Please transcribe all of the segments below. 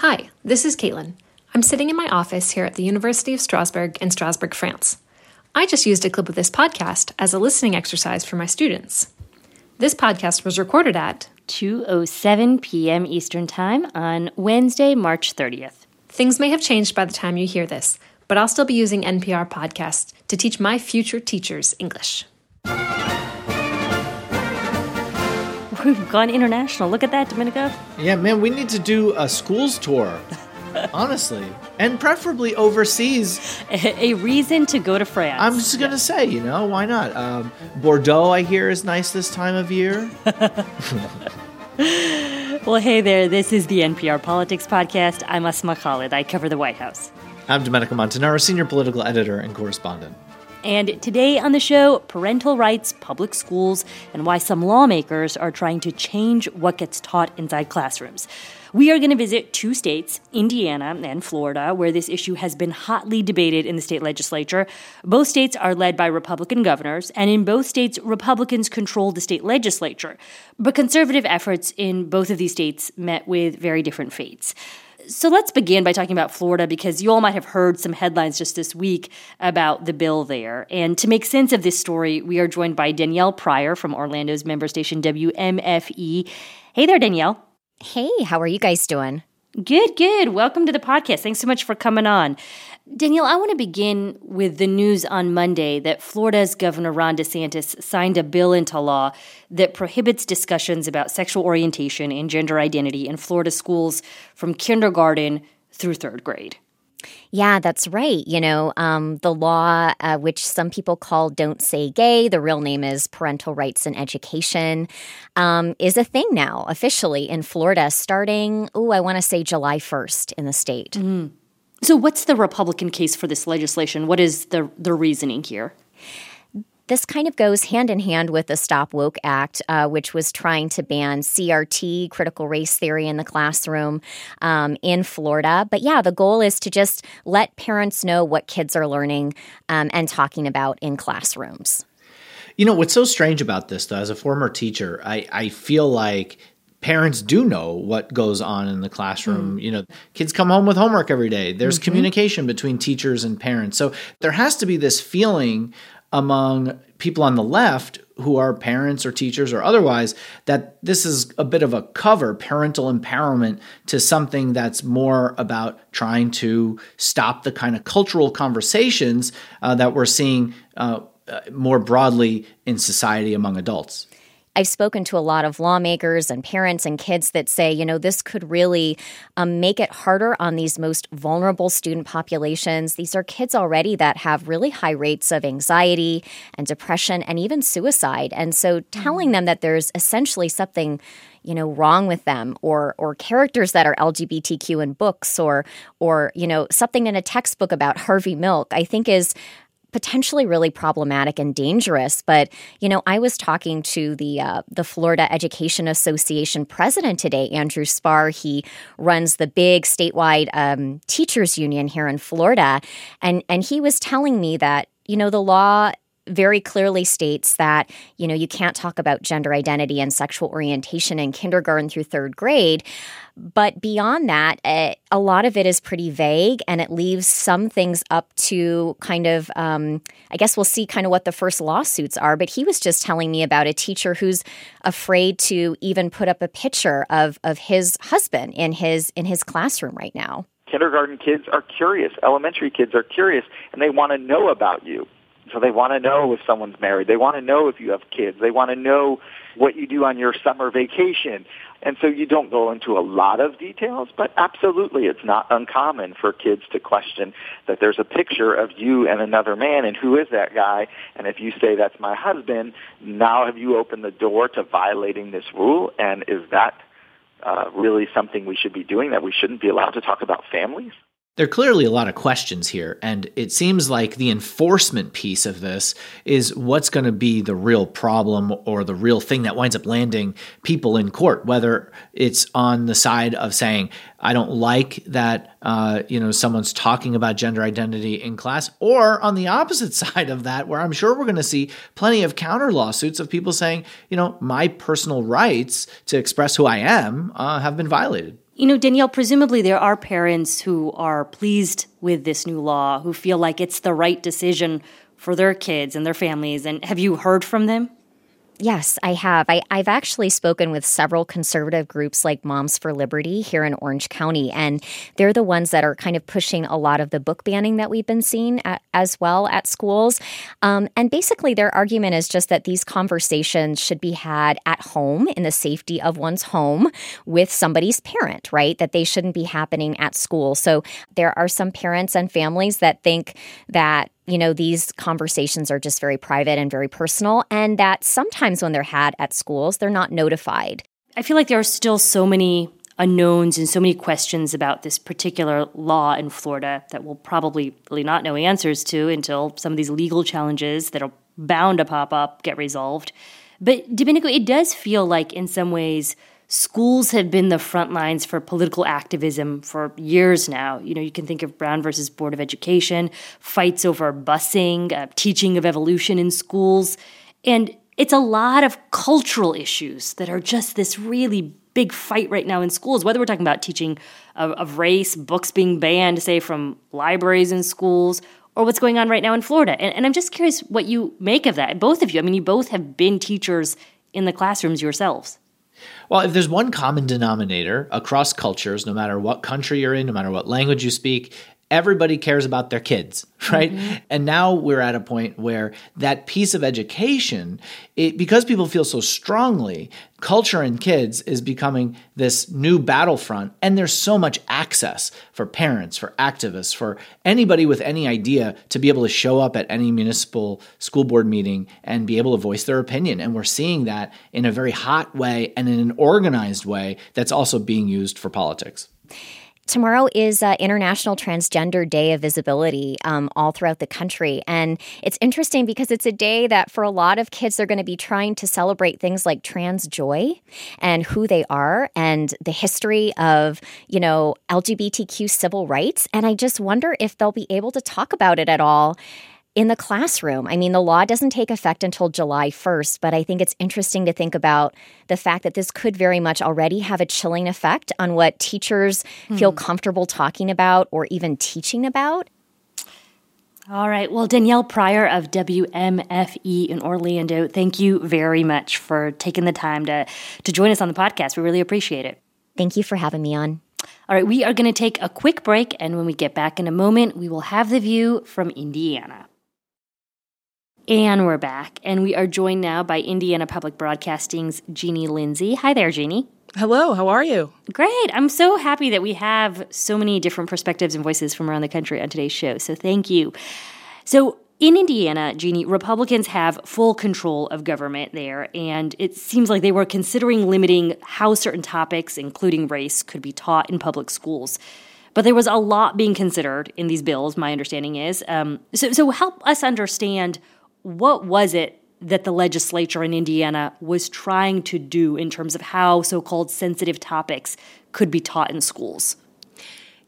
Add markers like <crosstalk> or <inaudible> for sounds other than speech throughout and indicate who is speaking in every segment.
Speaker 1: Hi, this is Caitlin. I'm sitting in my office here at the University of Strasbourg in Strasbourg, France. I just used a clip of this podcast as a listening exercise for my students. This podcast was recorded at
Speaker 2: 2:07 p.m. Eastern Time on Wednesday, March 30th.
Speaker 1: Things may have changed by the time you hear this, but I'll still be using NPR podcasts to teach my future teachers English.
Speaker 2: We've gone international. Look at that, Domenico.
Speaker 3: Yeah, man, we need to do a schools tour. <laughs> Honestly, and preferably overseas.
Speaker 2: A, a reason to go to France.
Speaker 3: I'm just gonna say, you know, why not? Um, Bordeaux, I hear, is nice this time of year. <laughs>
Speaker 2: well, hey there. This is the NPR Politics Podcast. I'm Asma Khalid. I cover the White House.
Speaker 3: I'm Domenico Montanaro, senior political editor and correspondent.
Speaker 2: And today on the show, parental rights, public schools, and why some lawmakers are trying to change what gets taught inside classrooms. We are going to visit two states, Indiana and Florida, where this issue has been hotly debated in the state legislature. Both states are led by Republican governors, and in both states, Republicans control the state legislature. But conservative efforts in both of these states met with very different fates. So let's begin by talking about Florida because you all might have heard some headlines just this week about the bill there. And to make sense of this story, we are joined by Danielle Prieur from Orlando's member station WMFE. Hey there, Danielle.
Speaker 4: Hey, how are you guys doing?
Speaker 2: Good, good. Welcome to the podcast. Thanks so much for coming on. Danielle, I want to begin with the news on Monday that Florida's Governor Ron DeSantis signed a bill into law that prohibits discussions about sexual orientation and gender identity in Florida schools from kindergarten through third grade.
Speaker 4: Yeah, that's right. You know, um, the law, uh, which some people call Don't Say Gay, the real name is Parental Rights in Education, um, is a thing now officially in Florida starting, oh, I want to say July 1st in the state.
Speaker 2: Mm-hmm. So, what's the Republican case for this legislation? What is the, the reasoning here?
Speaker 4: This kind of goes hand in hand with the Stop Woke Act, uh, which was trying to ban CRT, critical race theory, in the classroom um, in Florida. But yeah, the goal is to just let parents know what kids are learning um, and talking about in classrooms.
Speaker 3: You know, what's so strange about this, though, as a former teacher, I, I feel like parents do know what goes on in the classroom. Mm. You know, kids come home with homework every day. There's mm-hmm. communication between teachers and parents. So there has to be this feeling among people on the left who are parents or teachers or otherwise that this is a bit of a cover parental empowerment to something that's more about trying to stop the kind of cultural conversations uh, that we're seeing uh, uh more broadly in society among adults
Speaker 4: I've spoken to a lot of lawmakers and parents and kids that say, you know, this could really um, make it harder on these most vulnerable student populations. These are kids already that have really high rates of anxiety and depression and even suicide. And so telling mm-hmm. them that there's essentially something you know wrong with them or or characters that are LGBTQ in books or or you know something in a textbook about Harvey Milk I think is potentially really problematic and dangerous. But you know, I was talking to the uh, the Florida Education Association president today, Andrew Spar. He runs the big statewide um, teachers union here in Florida, and and he was telling me that you know the law very clearly states that you know you can't talk about gender identity and sexual orientation in kindergarten through third grade. But beyond that uh, a lot of it is pretty vague and it leaves some things up to kind of um, i guess we'll see kind of what the first lawsuits are. But he was just telling me about a teacher who's afraid to even put up a picture of of his husband in his in his classroom right now.
Speaker 5: Kindergarten kids are curious. Elementary kids are curious and they want to know about you so they want to know if someone's married. They want to know if you have kids. They want to know what you do on your summer vacation. And so you don't go into a lot of details, but absolutely it's not uncommon for kids to question that there's a picture of you and another man and who is that guy? And if you say that's my husband, now have you opened the door to violating this rule? And is that uh, really something we should be doing that we shouldn't be allowed to talk about families?
Speaker 3: There are clearly a lot of questions here, and it seems like the enforcement piece of this is what's going to be the real problem or the real thing that winds up landing people in court, whether it's on the side of saying, I don't like that, uh, you know, someone's talking about gender identity in class, or on the opposite <laughs> side of that, where I'm sure we're going to see plenty of counter lawsuits of people saying, you know, my personal rights to express who I am uh, have been violated.
Speaker 2: You know, Danielle, presumably there are parents who are pleased with this new law, who feel like it's the right decision for their kids and their families. And have you heard from them?
Speaker 4: Yes, I have. I, have actually spoken with several conservative groups like Moms for Liberty here in Orange County, and they're the ones that are kind of pushing a lot of the book banning that we've been seeing at, as well at schools. Um, and basically, their argument is just that these conversations should be had at home in the safety of one's home with somebody's parent, right? That they shouldn't be happening at school. So there are some parents and families that think that you know, these conversations are just very private and very personal, and that sometimes when they're had at schools, they're not notified.
Speaker 2: I feel like there are still so many unknowns and so many questions about this particular law in Florida that we'll probably really not know answers to until some of these legal challenges that are bound to pop up get resolved. But Domenico, it does feel like in some ways schools have been the front lines for political activism for years now. You know, you can think of Brown versus Board of Education, fights over busing, uh, teaching of evolution in schools. And it's a lot of cultural issues that are just this really big fight right now in schools, whether we're talking about teaching of, of race, books being banned, say, from libraries in schools, or what's going on right now in Florida. And, and I'm just curious what you make of that. Both of you, I mean, you both have been teachers in the classrooms yourselves.
Speaker 3: Well, if there's one common denominator across cultures, no matter what country you're in, no matter what language you speak, everybody cares about their kids, <laughs> right? Mm-hmm. And now we're at a point where that piece of education, it, because people feel so strongly, culture and kids is becoming this new battlefront. And there's so much access for parents, for activists, for anybody with any idea to be able to show up at any municipal school board meeting and be able to voice their opinion. And we're seeing that in a very hot way and in an organized way that's also being used for politics.
Speaker 4: Tomorrow is uh, International Transgender Day of Visibility um, all throughout the country. And it's interesting because it's a day that for a lot of kids, they're going to be trying to celebrate things like trans joy and who they are and the history of, you know, LGBTQ civil rights. And I just wonder if they'll be able to talk about it at all in the classroom. I mean, the law doesn't take effect until July 1st, but I think it's interesting to think about the fact that this could very much already have a chilling effect on what teachers mm. feel comfortable talking about or even teaching about.
Speaker 2: All right. Well, Danielle Prieur of WMFE in Orlando, thank you very much for taking the time to, to join us on the podcast. We really appreciate it.
Speaker 4: Thank you for having me on.
Speaker 2: All right, we are going to take a quick break, and when we get back in a moment, we will have the view from Indiana. And we're back, and we are joined now by Indiana Public Broadcasting's Jeanie Lindsay. Hi there, Jeanie.
Speaker 6: Hello, how are you?
Speaker 2: Great. I'm so happy that we have so many different perspectives and voices from around the country on today's show. So thank you. So, in Indiana, Jeanie, Republicans have full control of government there, and it seems like they were considering limiting how certain topics, including race, could be taught in public schools. But there was a lot being considered in these bills, my understanding is. Um, so, so help us understand what was it that the legislature in Indiana was trying to do in terms of how so called sensitive topics could be taught in schools?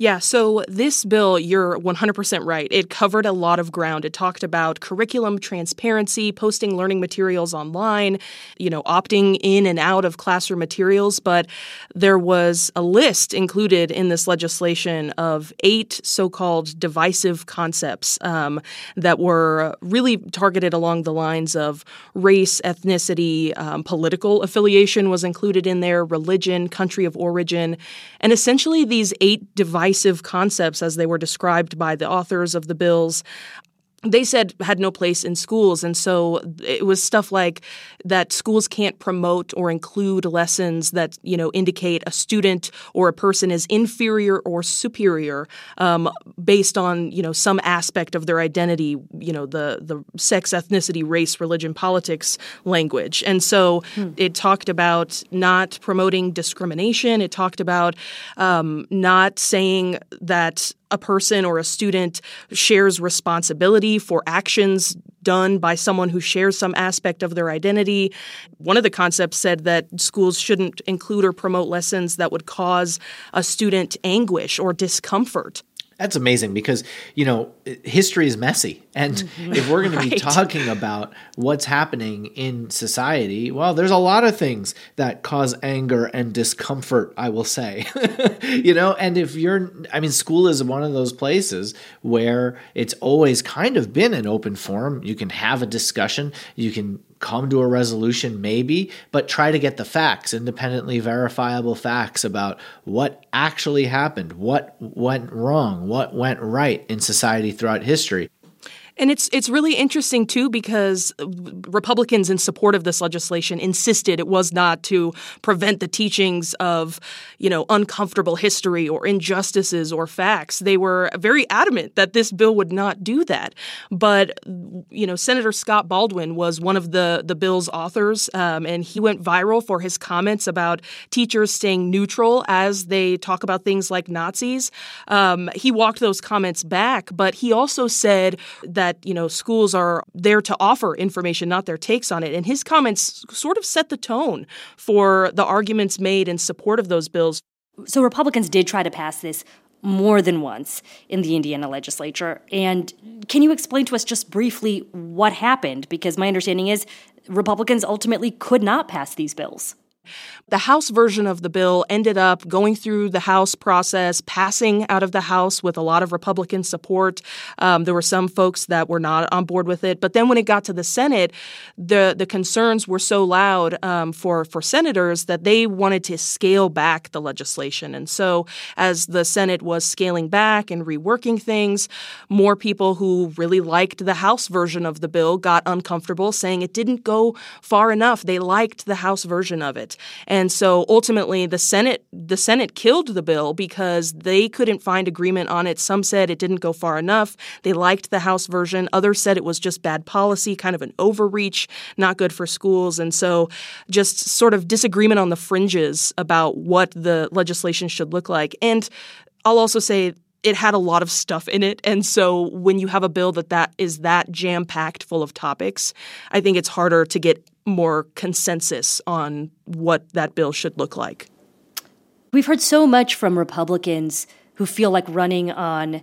Speaker 6: Yeah, so this bill, you're 100% right. It covered a lot of ground. It talked about curriculum transparency, posting learning materials online, you know, opting in and out of classroom materials. But there was a list included in this legislation of eight so called divisive concepts um, that were really targeted along the lines of race, ethnicity, um, political affiliation was included in there, religion, country of origin. And essentially, these eight divisive divisive concepts as they were described by the authors of the bills they said had no place in schools and so it was stuff like that schools can't promote or include lessons that you know indicate a student or a person is inferior or superior um, based on you know some aspect of their identity you know the the sex ethnicity race religion politics language and so hmm. it talked about not promoting discrimination it talked about um, not saying that a person or a student shares responsibility for actions done by someone who shares some aspect of their identity. One of the concepts said that schools shouldn't include or promote lessons that would cause a student anguish or discomfort.
Speaker 3: That's amazing because, you know, history is messy. And mm-hmm. if we're going <laughs> right. to be talking about what's happening in society, well, there's a lot of things that cause anger and discomfort, I will say. <laughs> you know, and if you're, I mean, school is one of those places where it's always kind of been an open forum. You can have a discussion, you can come to a resolution maybe but try to get the facts independently verifiable facts about what actually happened what went wrong what went right in society throughout history
Speaker 6: and it's it's really interesting too because Republicans in support of this legislation insisted it was not to prevent the teachings of, you know, uncomfortable history or injustices or facts. They were very adamant that this bill would not do that. But you know, Senator Scott Baldwin was one of the the bill's authors, um, and he went viral for his comments about teachers staying neutral as they talk about things like Nazis. Um, he walked those comments back, but he also said that that, you know, schools are there to offer information, not their takes on it. And his comments sort of set the tone for the arguments made in support of those bills.
Speaker 2: So Republicans did try to pass this more than once in the Indiana legislature. And can you explain to us just briefly what happened? Because my understanding is Republicans ultimately could not pass these bills.
Speaker 6: The House version of the bill ended up going through the House process, passing out of the House with a lot of Republican support. Um, there were some folks that were not on board with it, but then when it got to the Senate, the the concerns were so loud um, for for senators that they wanted to scale back the legislation. And so, as the Senate was scaling back and reworking things, more people who really liked the House version of the bill got uncomfortable, saying it didn't go far enough. They liked the House version of it. And so ultimately the Senate the Senate killed the bill because they couldn't find agreement on it. Some said it didn't go far enough. They liked the House version. Others said it was just bad policy, kind of an overreach, not good for schools. And so just sort of disagreement on the fringes about what the legislation should look like. And I'll also say it had a lot of stuff in it and so when you have a bill that that is that jam packed full of topics i think it's harder to get more consensus on what that bill should look like.
Speaker 2: We've heard so much from Republicans who feel like running on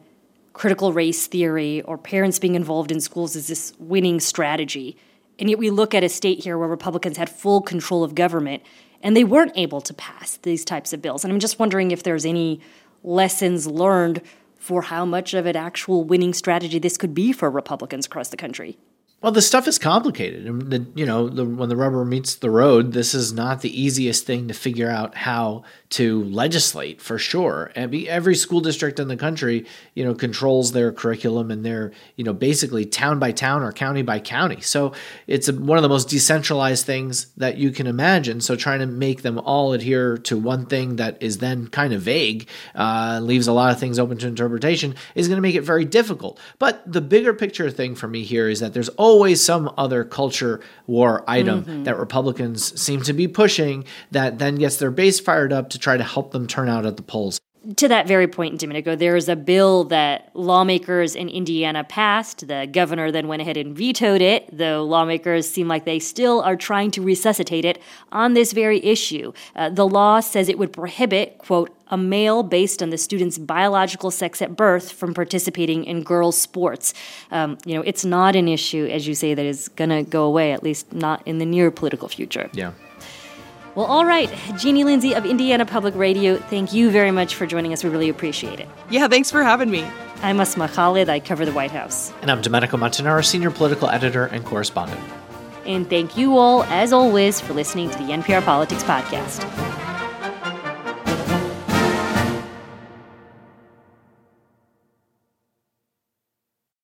Speaker 2: critical race theory or parents being involved in schools is this winning strategy. And yet we look at a state here where Republicans had full control of government and they weren't able to pass these types of bills. And I'm just wondering if there's any lessons learned for how much of an actual winning strategy this could be for Republicans across the country.
Speaker 3: Well, the stuff is complicated, and the, you know, the, when the rubber meets the road, this is not the easiest thing to figure out how to legislate for sure. And every school district in the country, you know, controls their curriculum and they're, you know, basically town by town or county by county. So it's a, one of the most decentralized things that you can imagine. So trying to make them all adhere to one thing that is then kind of vague, uh, leaves a lot of things open to interpretation, is going to make it very difficult. But the bigger picture thing for me here is that there's always some other culture war item mm-hmm. that Republicans seem to be pushing that then gets their base fired up to try to help them turn out at the polls
Speaker 2: to that very point, Domenico, there is a bill that lawmakers in Indiana passed. The governor then went ahead and vetoed it, though lawmakers seem like they still are trying to resuscitate it on this very issue. Uh, the law says it would prohibit, quote, a male based on the student's biological sex at birth from participating in girls' sports. Um, you know, it's not an issue, as you say, that is going to go away, at least not in the near political future.
Speaker 3: Yeah.
Speaker 2: Well, all right. Jeanie Lindsay of Indiana Public Radio, thank you very much for joining us. We really appreciate it.
Speaker 6: Yeah, thanks for having me.
Speaker 2: I'm Asma Khalid. I cover the White House.
Speaker 3: And I'm Domenico Montanaro, senior political editor and correspondent.
Speaker 2: And thank you all, as always, for listening to the NPR Politics Podcast.